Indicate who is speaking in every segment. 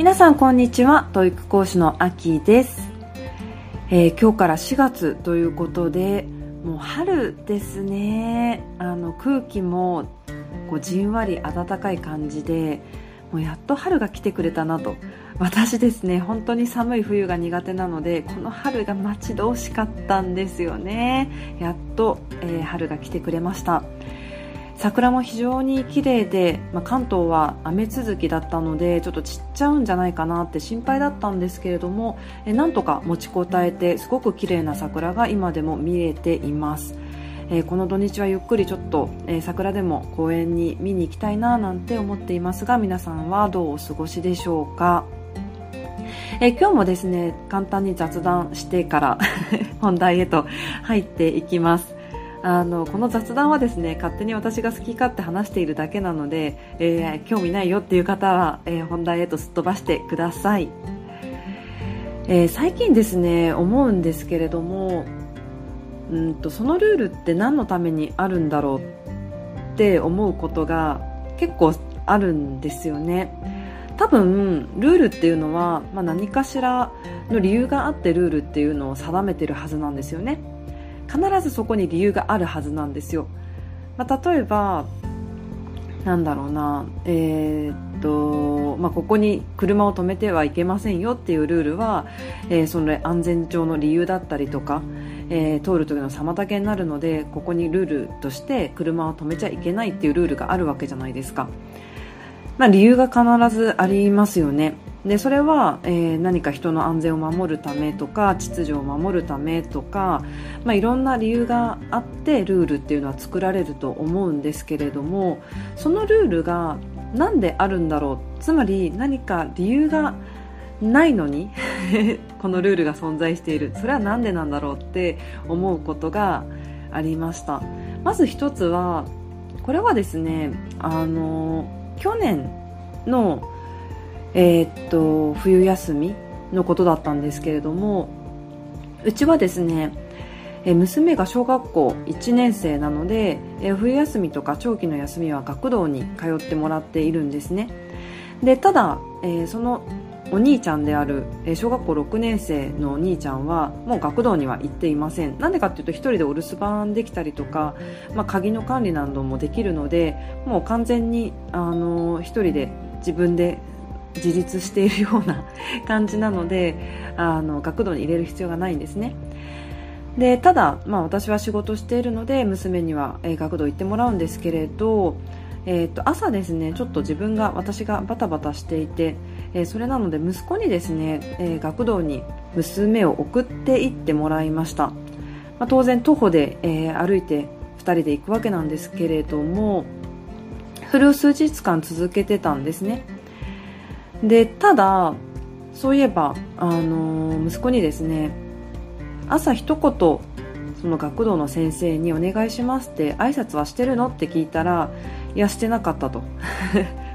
Speaker 1: 皆さんこんにちは。教育講師のあきです、えー、今日から4月ということでもう春ですね。あの空気もこうじんわり暖かい感じでもうやっと春が来てくれたなと。私ですね本当に寒い冬が苦手なのでこの春が待ち遠しかったんですよね。やっと、えー、春が来てくれました。桜も非常に綺麗で、まあ、関東は雨続きだったのでちょっと散っちゃうんじゃないかなって心配だったんですけれどもえなんとか持ちこたえてすごく綺麗な桜が今でも見れています。えー、この土日はゆっくりちょっと、えー、桜でも公園に見に行きたいななんて思っていますが皆さんはどうお過ごしでしょうか？えー、今日もですね簡単に雑談してから 本題へと入っていきます。あのこの雑談はですね勝手に私が好き勝手話しているだけなので、えー、興味ないよっていう方は、えー、本題へとすっ飛ばしてください、えー、最近ですね思うんですけれどもうんとそのルールって何のためにあるんだろうって思うことが結構あるんですよね。多分ルールっていうのは、まあ、何かしらの理由があってルールっていうのを定めてるはずなんですよね。必ずそこに理由があるはずなんですよ、まあ、例えばなんだろうな。えー、っと、まあ、ここに車を止めてはいけませんよっていうルールは、えー、その安全上の理由だったりとか、えー、通る時の妨げになるのでここにルールとして車を止めちゃいけないっていうルールがあるわけじゃないですか、まあ、理由が必ずありますよね。でそれは、えー、何か人の安全を守るためとか秩序を守るためとか、まあ、いろんな理由があってルールっていうのは作られると思うんですけれどもそのルールが何であるんだろうつまり何か理由がないのに このルールが存在している。それは何でなんだろうって思うことがありました。まず一つはこれはですねあの去年のえー、っと冬休みのことだったんですけれどもうちはですね娘が小学校1年生なので冬休みとか長期の休みは学童に通ってもらっているんですね。でただ、そのお兄ちゃんである小学校6年生のお兄ちゃんはもう学童には行っていません。なんでかっていうと1人でお留守番できたりとか、まあ、鍵の管理などもできるのでもう完全にあの1人で自分で自立しているような 感じなのであの学童に入れる必要がないんですね。でただ、まあ、私は仕事しているので娘には、えー、学童行ってもらうんですけれど、えー、と朝ですねちょっと自分が私がバタバタしていて、えー、それなので息子にですね、えー、学童に娘を送って行ってもらいました、まあ、当然徒歩で、え、歩いて2人で行くわけなんですけれどもそれを数日間続けてたんですね。でただそういえば、あの、息子にですね朝一言その学童の先生に「お願いします」って挨拶はしてるのって聞いたらいやしてなかったと。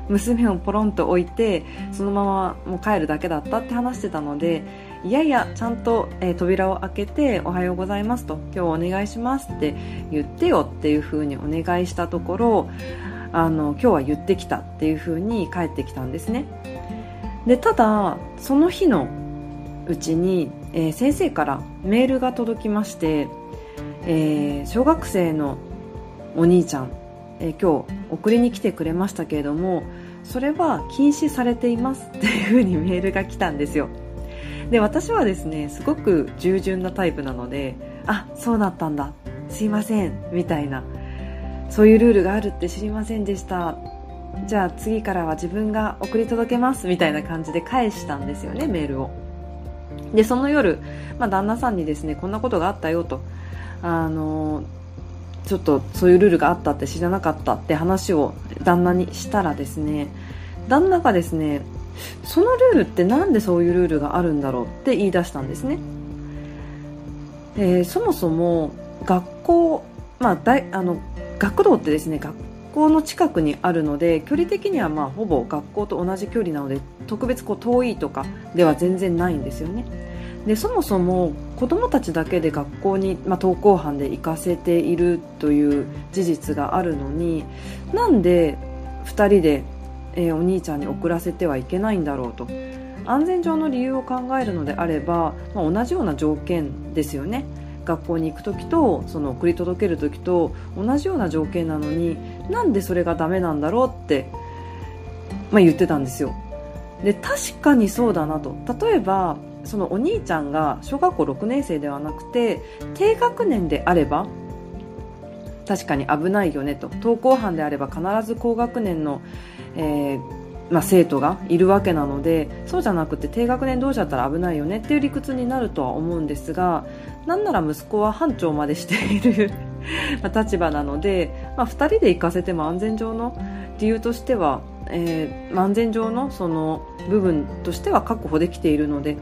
Speaker 1: 娘をポロンと置いてそのままもう帰るだけだったって話してたのでいやいやちゃんと、えー、扉を開けて「おはようございます」と「今日お願いします」って言ってよっていう風にお願いしたところあの今日は言ってきたっていう風に帰ってきたんですね。でただその日のうちに、えー、先生からメールが届きまして、えー、小学生のお兄ちゃん、えー、今日送りに来てくれましたけれどもそれは禁止されていますっていうふうにメールが来たんですよ。で私はですねすごく従順なタイプなのであそうだったんだ。すいません。みたいなそういうルールがあるって知りませんでした。じゃあ次からは自分が送り届けますみたいな感じで返したんですよねメールを。でその夜、まあ、旦那さんにですねこんなことがあったよと。あのちょっとそういうルールがあったって知らなかったって話を旦那にしたらですね旦那がですねそのルールってなんでそういうルールがあるんだろうって言い出したんですね、えー、そもそも学校、まあ、大あの学童ってですね学校の近くにあるので距離的にはまあほぼ学校と同じ距離なので特別こう遠いとかでは全然ないんですよね。でそもそも子どもたちだけで学校に、まあ、登校班で行かせているという事実があるのになんで2人で、えー、お兄ちゃんに送らせてはいけないんだろうと。安全上の理由を考えるのであれば、まあ、同じような条件ですよね。学校に行く時とその送り届ける時と同じような条件なのになんでそれがダメなんだろうって、まあ、言ってたんですよ。で確かにそうだなと。例えばそのお兄ちゃんが小学校6年生ではなくて低学年であれば確かに危ないよねと。登校班であれば必ず高学年の、えーまあ、生徒がいるわけなのでそうじゃなくて低学年同士だったら危ないよねっていう理屈になるとは思うんですがなんなら息子は班長までしている 立場なので、まあ、2人で行かせても安全上の理由としては、えー、安全上のその部分としては確保できているので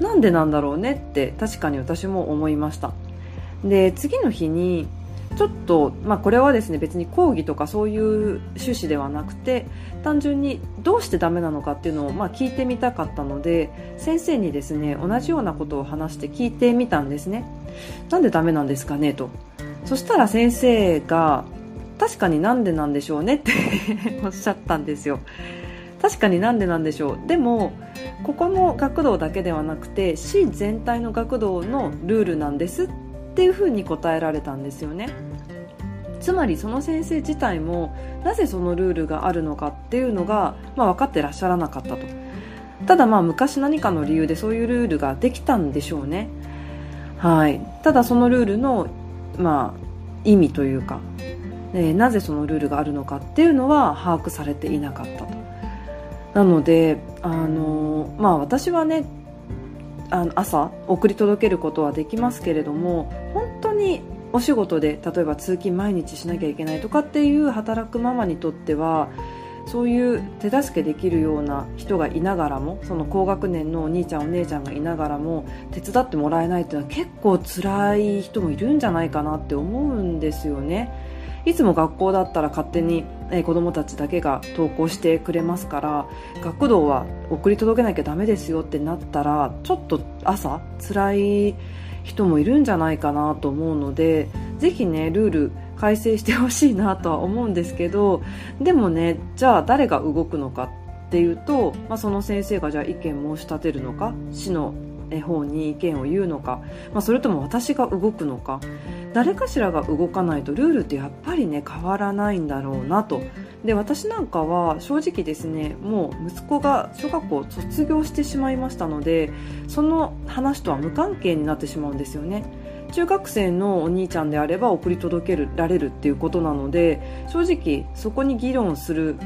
Speaker 1: なんでなんだろうねって確かに私も思いました。で次の日にちょっと、まあ、これはですね別に講義とかそういう趣旨ではなくて単純にどうしてダメなのかっていうのを、まあ、聞いてみたかったので先生にですね同じようなことを話して聞いてみたんですね。なんでダメなんですかねと。そしたら先生が確かになんでなんでしょうねって おっしゃったんですよ。確かになんでなんでしょう。でもここの学童だけではなくて市全体の学童のルールなんですってていうふうに答えられたんですよね。つまりその先生自体もなぜそのルールがあるのかっていうのが、まあ、分かってらっしゃらなかったと。ただまあ昔何かの理由でそういうルールができたんでしょうね。はい。ただそのルールの、まあ、意味というか、えー、なぜそのルールがあるのかっていうのは把握されていなかったと。なので、あのまあ、私はねあの朝送り届けることはできますけれども本当にお仕事で例えば通勤毎日しなきゃいけないとかっていう働くママにとってはそういう手助けできるような人がいながらもその高学年のお兄ちゃんお姉ちゃんがいながらも手伝ってもらえないっていうのは結構辛い人もいるんじゃないかなって思うんですよね。いつも学校だったら勝手に、え子供たちだけが登校してくれますから学童は送り届けなきゃダメですよってなったらちょっと朝辛い人もいるんじゃないかなと思うのでぜひねルール改正してほしいなとは思うんですけどでもねじゃあ誰が動くのかっていうと、まあ、その先生がじゃあ意見申し立てるのか市の方に意見を言うのか、まあ、それとも私が動くのか誰かしらが動かないとルールってやっぱりね変わらないんだろうなと。で私なんかは正直ですねもう息子が小学校を卒業してしまいましたのでその話とは無関係になってしまうんですよね。中学生のお兄ちゃんであれば送り届けられるっていうことなので正直そこに議論する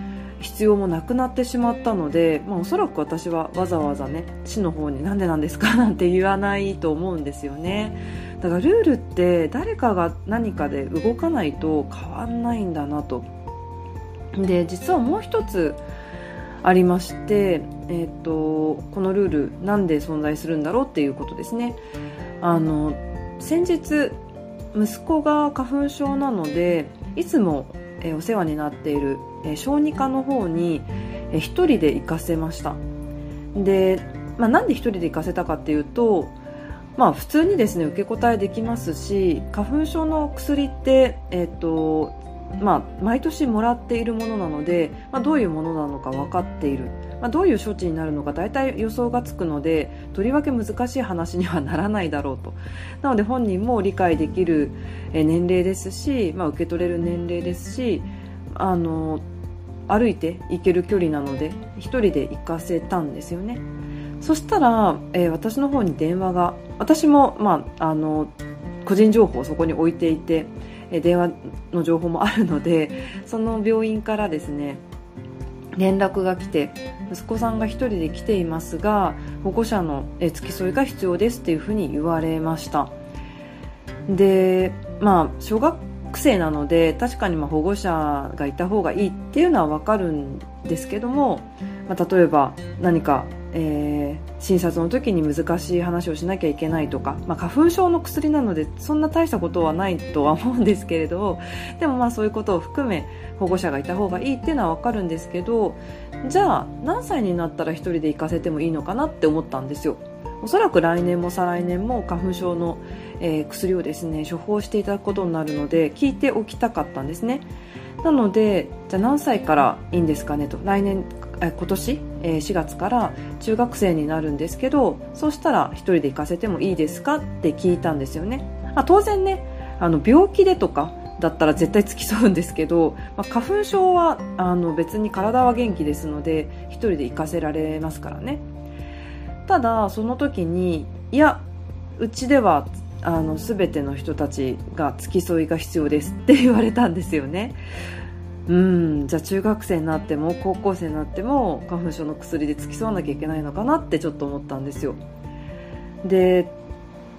Speaker 1: 必要もなくなってしまったので、まあ、おそらく私はわざわざね市の方になんでなんですか なんて言わないと思うんですよね。だからルールって誰かが何かで動かないと変わんないんだなと。で実はもう一つありまして、えーと、このルールなんで存在するんだろうっていうことですね。あの先日息子が花粉症なのでいつも、お世話になっている小児科の方に、1人で行かせました。で、まあ、なんで1人で行かせたかっていうと、まあ、普通にですね受け答えできますし花粉症の薬って、えーとまあ、毎年もらっているものなので、まあ、どういうものなのか分かっている、まあ、どういう処置になるのか大体予想がつくのでとりわけ難しい話にはならないだろうと。なので本人も理解できる年齢ですし、まあ、受け取れる年齢ですしあの歩いて行ける距離なので1人で行かせたんですよね。そしたら、えー、私の方に電話が私も、まあ、あの個人情報をそこに置いていて、えー、電話の情報もあるのでその病院からですね連絡が来て息子さんが1人で来ていますが保護者の付き添いが必要ですっていうふうに言われました。でまあ小学生なので確かにま保護者がいた方がいいっていうのは分かるんですけども、まあ、例えば何か、えー、診察の時に難しい話をしなきゃいけないとか、まあ、花粉症の薬なのでそんな大したことはないとは思うんですけれどでもまあそういうことを含め保護者がいた方がいいっていうのは分かるんですけどじゃあ何歳になったら1人で行かせてもいいのかなって思ったんですよ。おそらく来年も再来年も花粉症の、えー、薬をですね処方していただくことになるので聞いておきたかったんですね。なのでじゃあ何歳からいいんですかねと。来年今年？4月から中学生になるんですけどそうしたら1人で行かせてもいいですかって聞いたんですよね、まあ、当然ねあの病気でとかだったら絶対付き添うんですけど、まあ、花粉症はあの別に体は元気ですので1人で行かせられますからね。ただその時にいやうちではあの全ての人たちが付き添いが必要ですって言われたんですよね。うんじゃあ中学生になっても高校生になっても花粉症の薬で付き添わなきゃいけないのかなってちょっと思ったんですよ。で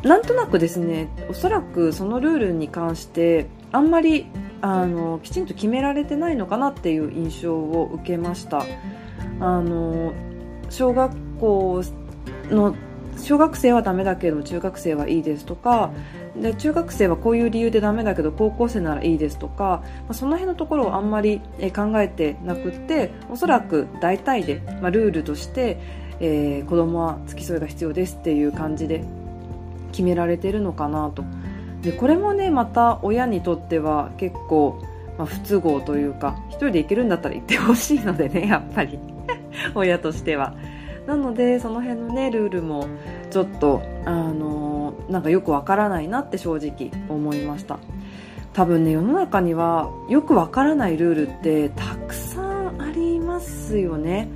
Speaker 1: なんとなくですねおそらくそのルールに関してあんまりあのきちんと決められてないのかなっていう印象を受けました。あの小学校の小学生はダメだけど中学生はいいですとかで中学生はこういう理由でダメだけど高校生ならいいですとか、まあ、その辺のところをあんまり考えてなくておそらく大体で、まあ、ルールとして、えー、子供は付き添いが必要ですっていう感じで決められてるのかなとでこれもねまた親にとっては結構、まあ、不都合というか1人で行けるんだったら行ってほしいのでねやっぱり 親としては。なのでその辺のねルールもちょっとあのなんかよくわからないなって正直思いました。多分ね世の中にはよくわからないルールってたくさんありますよね。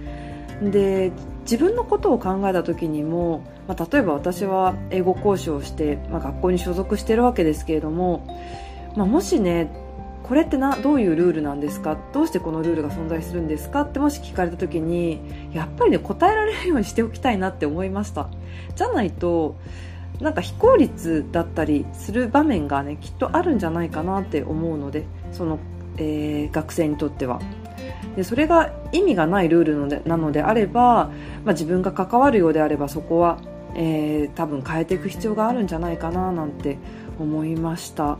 Speaker 1: で自分のことを考えた時にも、まあ、例えば私は英語講師をして、まあ、学校に所属してるわけですけれども、まあ、もしねこれってなどういうルールなんですか？どうしてこのルールが存在するんですか？ってもし聞かれた時にやっぱりね答えられるようにしておきたいなって思いました。じゃないとなんか非効率だったりする場面がねきっとあるんじゃないかなって思うのでその、えー、学生にとっては。でそれが意味がないルールのでなのであれば、まあ、自分が関わるようであればそこは、えー、多分変えていく必要があるんじゃないかななんて思いました。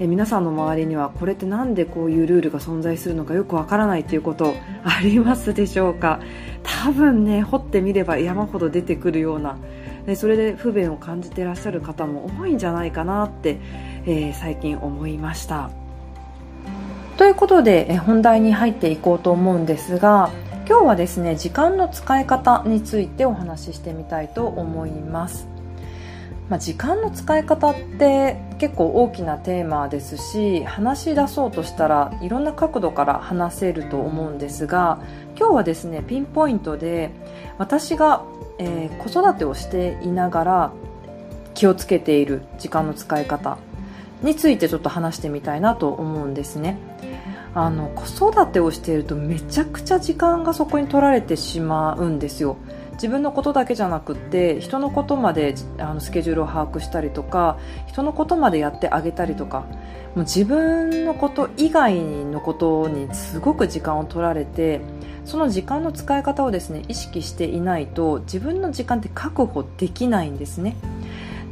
Speaker 1: え皆さんの周りにはこれって何でこういうルールが存在するのかよくわからないということ ありますでしょうか？多分ね掘ってみれば山ほど出てくるようなでそれで不便を感じてらっしゃる方も多いんじゃないかなって、えー、最近思いました。ということで、え本題に入っていこうと思うんですが今日はですね時間の使い方についてお話ししてみたいと思います。まあ、時間の使い方って結構大きなテーマですし話し出そうとしたらいろんな角度から話せると思うんですが今日はですねピンポイントで私が、えー、子育てをしていながら気をつけている時間の使い方についてちょっと話してみたいなと思うんですね。あの子育てをしているとめちゃくちゃ時間がそこに取られてしまうんですよ。自分のことだけじゃなくって人のことまであのスケジュールを把握したりとか人のことまでやってあげたりとかもう自分のこと以外のことにすごく時間を取られてその時間の使い方をですね意識していないと自分の時間って確保できないんですね。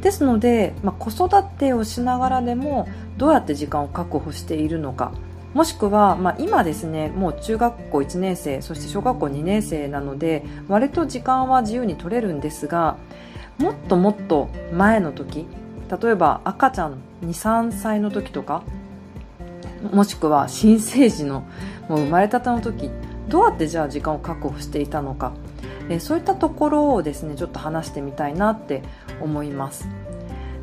Speaker 1: ですので、まあ、子育てをしながらでもどうやって時間を確保しているのか。もしくは、まあ、今ですねもう中学校1年生そして小学校2年生なので割と時間は自由に取れるんですがもっともっと前の時例えば赤ちゃん23歳の時とかもしくは新生児のもう生まれたての時どうやってじゃあ時間を確保していたのかえそういったところをですねちょっと話してみたいなって思います。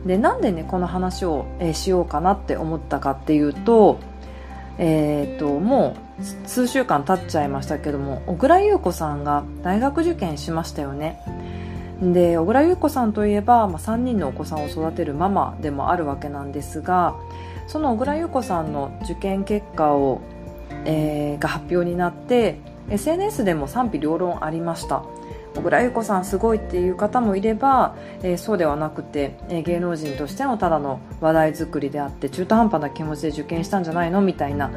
Speaker 1: でなんでねこの話を、えしようかなって思ったかっていうとえーと、もう数週間経っちゃいましたけども小倉優子さんが大学受験しましたよね。で小倉優子さんといえば、まあ、3人のお子さんを育てるママでもあるわけなんですがその小倉優子さんの受験結果を、えー、が発表になって SNS でも賛否両論ありました。小倉優子さんすごいっていう方もいれば、えー、そうではなくて、えー、芸能人としてのただの話題作りであって中途半端な気持ちで受験したんじゃないのみたいな、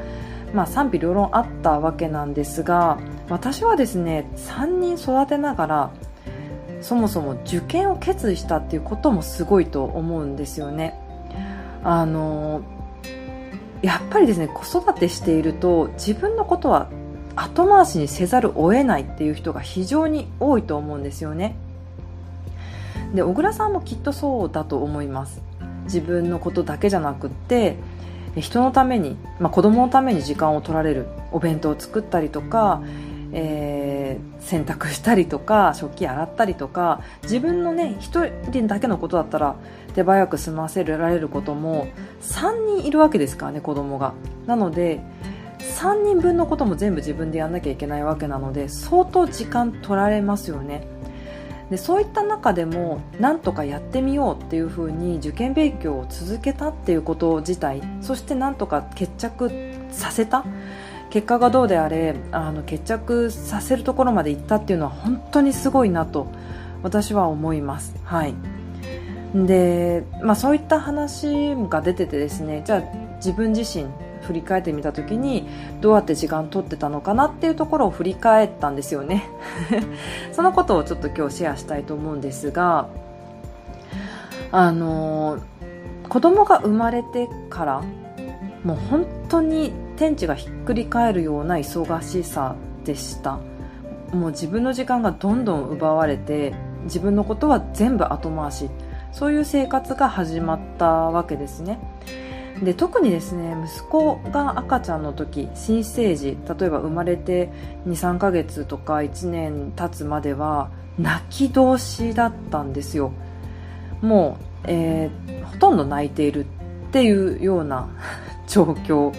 Speaker 1: まあ、賛否両論あったわけなんですが私はですね3人育てながらそもそも受験を決意したっていうこともすごいと思うんですよね。あのやっぱりですね子育てしていると自分のことは後回しにせざるを得ないっていう人が非常に多いと思うんですよね。で小倉さんもきっとそうだと思います。自分のことだけじゃなくって、人のために、まあ、子供のために時間を取られる。お弁当を作ったりとか、えー、洗濯したりとか食器洗ったりとか自分のね一人だけのことだったら手早く済ませられることも3人いるわけですからね子供が。なので3人分のことも全部自分でやんなきゃいけないわけなので相当時間取られますよね。でそういった中でもなんとかやってみようっていうふうに受験勉強を続けたっていうこと自体そしてなんとか決着させた。結果がどうであれあの決着させるところまで行ったっていうのは本当にすごいなと私は思います。はい。で、まあ、そういった話が出ててですねじゃあ自分自身振り返ってみた時にどうやって時間取ってたのかなっていうところを振り返ったんですよね。そのことをちょっと今日シェアしたいと思うんですがあの子供が生まれてからもう本当に天地がひっくり返るような忙しさでした。もう自分の時間がどんどん奪われて自分のことは全部後回し。そういう生活が始まったわけですね。で特にですね息子が赤ちゃんの時新生児例えば生まれて23ヶ月とか1年経つまでは泣き通しだったんですよ。もう、えー、ほとんど泣いているっていうような 状況。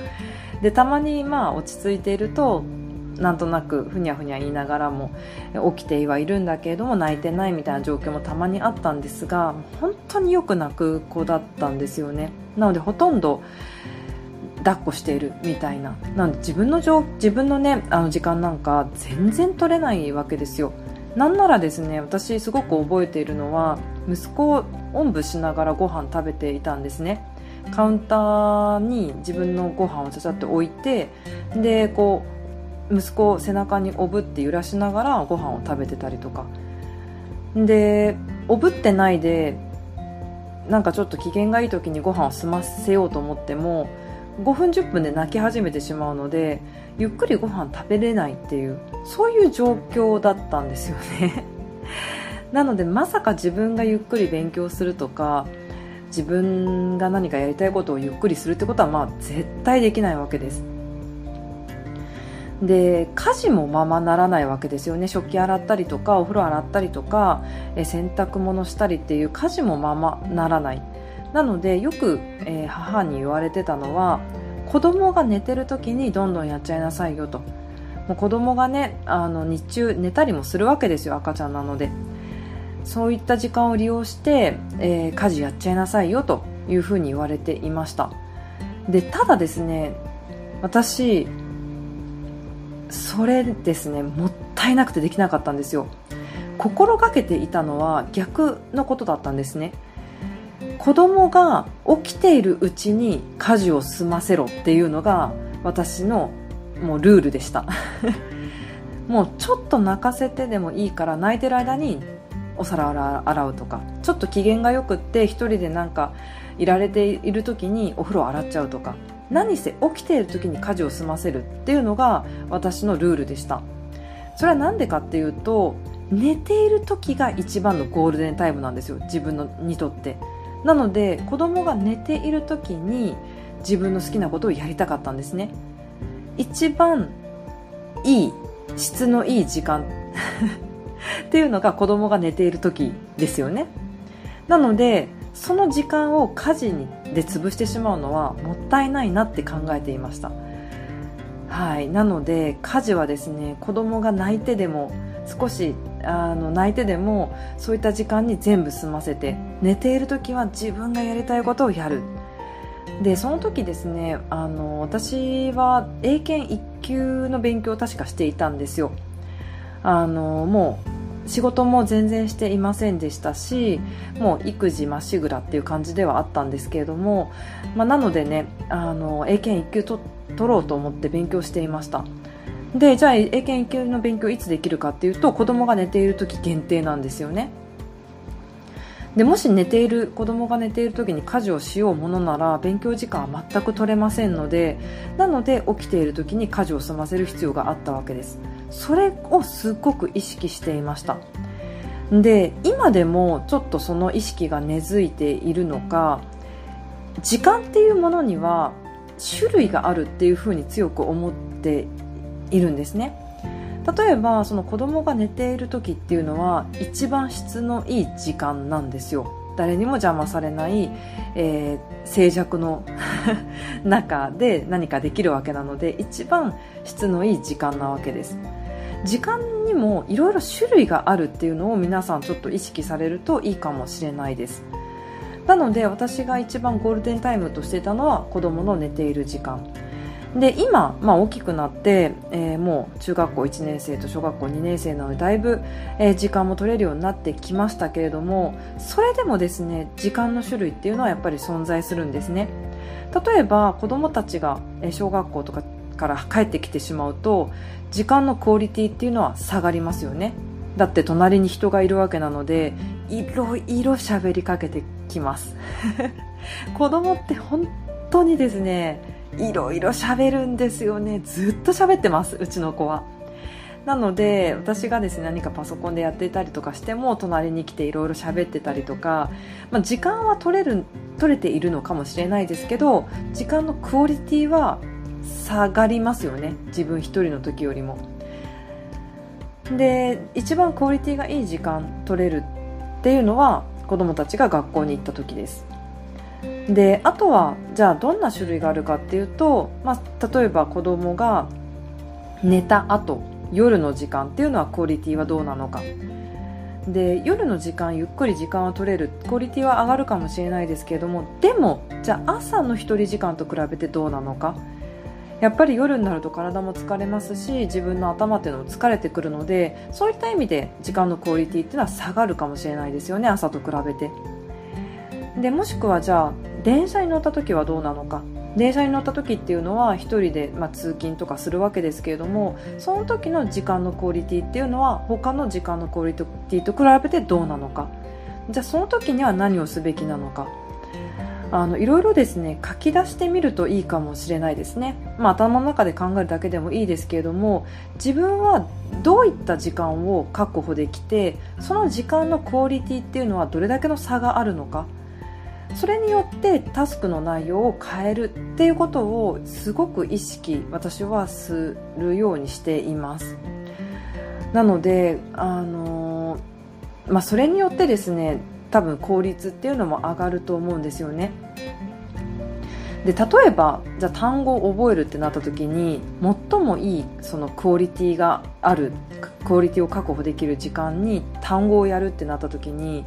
Speaker 1: でたまにまあ落ち着いているとなんとなくふにゃふにゃ言いながらも起きてはいるんだけれども泣いてないみたいな状況もたまにあったんですが本当によく泣く子だったんですよね。なのでほとんど抱っこしているみたいな。なので自分の自分のねあの時間なんか全然取れないわけですよ。なんならですね私すごく覚えているのは息子をおんぶしながらご飯食べていたんですね。カウンターに自分のご飯をちゃちゃって置いてでこう息子を背中におぶって揺らしながらご飯を食べてたりとか。でおぶってないでなんかちょっと機嫌がいい時にご飯を済ませようと思っても5分10分で泣き始めてしまうのでゆっくりご飯食べれないっていうそういう状況だったんですよね。なのでまさか自分がゆっくり勉強するとか自分が何かやりたいことをゆっくりするってことはまあ絶対できないわけです。で家事もままならないわけですよね。食器洗ったりとかお風呂洗ったりとかえ洗濯物したりっていう家事もままならない。なのでよく、えー、母に言われてたのは子供が寝てる時にどんどんやっちゃいなさいよと。もう子供がねあの日中寝たりもするわけですよ赤ちゃんなので。そういった時間を利用して、えー、家事やっちゃいなさいよというふうに言われていました。でただですね私それですねもったいなくてできなかったんですよ。心がけていたのは逆のことだったんですね。子供が起きているうちに家事を済ませろっていうのが私のもうルールでした。もうちょっと泣かせてでもいいから泣いてる間にお皿洗うとかちょっと機嫌がよくって1人でなんかいられている時にお風呂洗っちゃうとか何せ起きている時に家事を済ませるっていうのが私のルールでした。それは何でかっていうと寝ている時が一番のゴールデンタイムなんですよ自分のにとって。なので子供が寝ている時に自分の好きなことをやりたかったんですね。一番いい質のいい時間 っていうのが子供が寝ている時ですよね。なのでその時間を家事にで潰してしまうのはもったいないなって考えていました。はい。なので家事はですね子供が泣いてでも少しあの泣いてでもそういった時間に全部済ませて寝ている時は自分がやりたいことをやる。でその時ですねあの私は英検1級の勉強を確かしていたんですよ。あのもう仕事も全然していませんでしたしもう育児まっしぐらっていう感じではあったんですけれども、まあ、なのでねあの英検1級と取ろうと思って勉強していました。でじゃあ英検1級の勉強いつできるかっていうと子供が寝ている時限定なんですよね。でもし寝ている子供が寝ている時に家事をしようものなら勉強時間は全く取れませんのでなので起きている時に家事を済ませる必要があったわけです。それをすっごく意識していました。で今でもちょっとその意識が根付いているのか時間っていうものには種類があるっていうふうに強く思っているんですね。例えばその子供が寝ている時っていうのは一番質のいい時間なんですよ。誰にも邪魔されない、えー、静寂の 中で何かできるわけなので一番質のいい時間なわけです。時間にもいろいろ種類があるっていうのを皆さんちょっと意識されるといいかもしれないです。なので私が一番ゴールデンタイムとしてたのは子供の寝ている時間。で今、まあ、大きくなって、えー、もう中学校1年生と小学校2年生なのでだいぶ、えー、時間も取れるようになってきましたけれどもそれでもですね時間の種類っていうのはやっぱり存在するんですね。例えば子供たちが小学校とかから帰ってきてしまうと時間のクオリティっていうのは下がりますよね。だって隣に人がいるわけなのでいろいろ喋りかけてきます。子供って本当にですねいろいろ喋るんですよね。ずっと喋ってますうちの子は。なので私がですね何かパソコンでやっていたりとかしても隣に来ていろいろ喋ってたりとか、まあ、時間は取れる取れているのかもしれないですけど時間のクオリティは下がりますよね。自分一人の時よりも。で一番クオリティがいい時間取れるっていうのは子供たちが学校に行った時です。であとはじゃあどんな種類があるかっていうと、まあ、例えば子供が寝た後夜の時間っていうのはクオリティはどうなのか。で夜の時間ゆっくり時間を取れる。クオリティは上がるかもしれないですけれどもでもじゃあ朝の1人時間と比べてどうなのか。やっぱり夜になると体も疲れますし自分の頭っていうのも疲れてくるのでそういった意味で時間のクオリティっていうのは下がるかもしれないですよね朝と比べて。でもしくはじゃあ電車に乗った時はどうなのか。電車に乗った時っていうのは1人で、まあ、通勤とかするわけですけれどもその時の時間のクオリティっていうのは他の時間のクオリティと比べてどうなのか。じゃあその時には何をすべきなのか。あのいろいろですね書き出してみるといいかもしれないですね、まあ、頭の中で考えるだけでもいいですけれども自分はどういった時間を確保できてその時間のクオリティっていうのはどれだけの差があるのか。それによってタスクの内容を変えるっていうことをすごく意識私はするようにしています。なのであのまあ、それによってですね多分効率っていうのも上がると思うんですよね。で例えばじゃあ単語を覚えるってなった時に最もいいそのクオリティがあるクオリティを確保できる時間に単語をやるってなった時に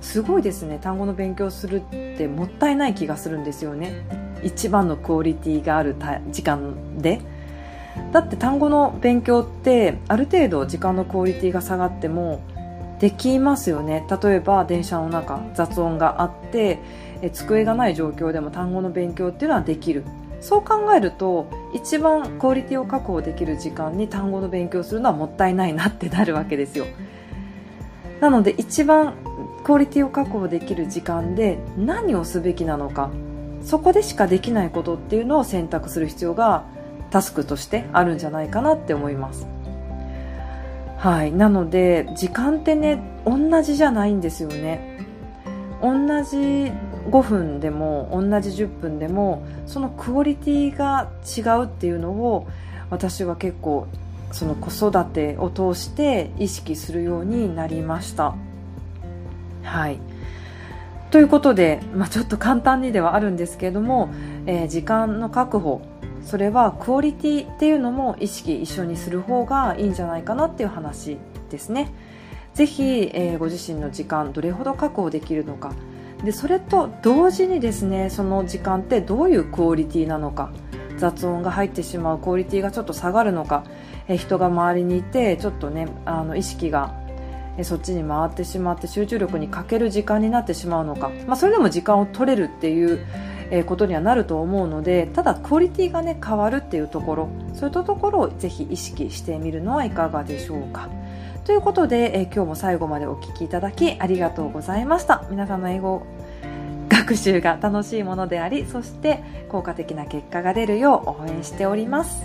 Speaker 1: すごいですね。単語の勉強するってもったいない気がするんですよね。一番のクオリティがある時間で。だって単語の勉強ってある程度時間のクオリティが下がってもできますよね。例えば電車の中雑音があってえ机がない状況でも単語の勉強っていうのはできる。そう考えると一番クオリティを確保できる時間に単語の勉強するのはもったいないなってなるわけですよ。なので一番クオリティを確保できる時間で何をすべきなのかそこでしかできないことっていうのを選択する必要がタスクとしてあるんじゃないかなって思います。はい。なので時間ってね同じじゃないんですよね。同じ5分でも同じ10分でもそのクオリティが違うっていうのを私は結構その子育てを通して意識するようになりました。はい。ということで、まあ、ちょっと簡単にではあるんですけれども、えー、時間の確保。それはクオリティっていうのも意識一緒にする方がいいんじゃないかなっていう話ですね。ぜひ、えー、ご自身の時間どれほど確保できるのか。でそれと同時にですねその時間ってどういうクオリティなのか。雑音が入ってしまうクオリティがちょっと下がるのか、えー、人が周りにいてちょっとねあの意識がそっちに回ってしまって集中力に欠ける時間になってしまうのか、まあ、それでも時間を取れるっていうえことにはなると思うのでただクオリティがね変わるっていうところそういったところをぜひ意識してみるのはいかがでしょうか。ということで、え今日も最後までお聴きいただきありがとうございました。皆さんの英語学習が楽しいものでありそして効果的な結果が出るよう応援しております。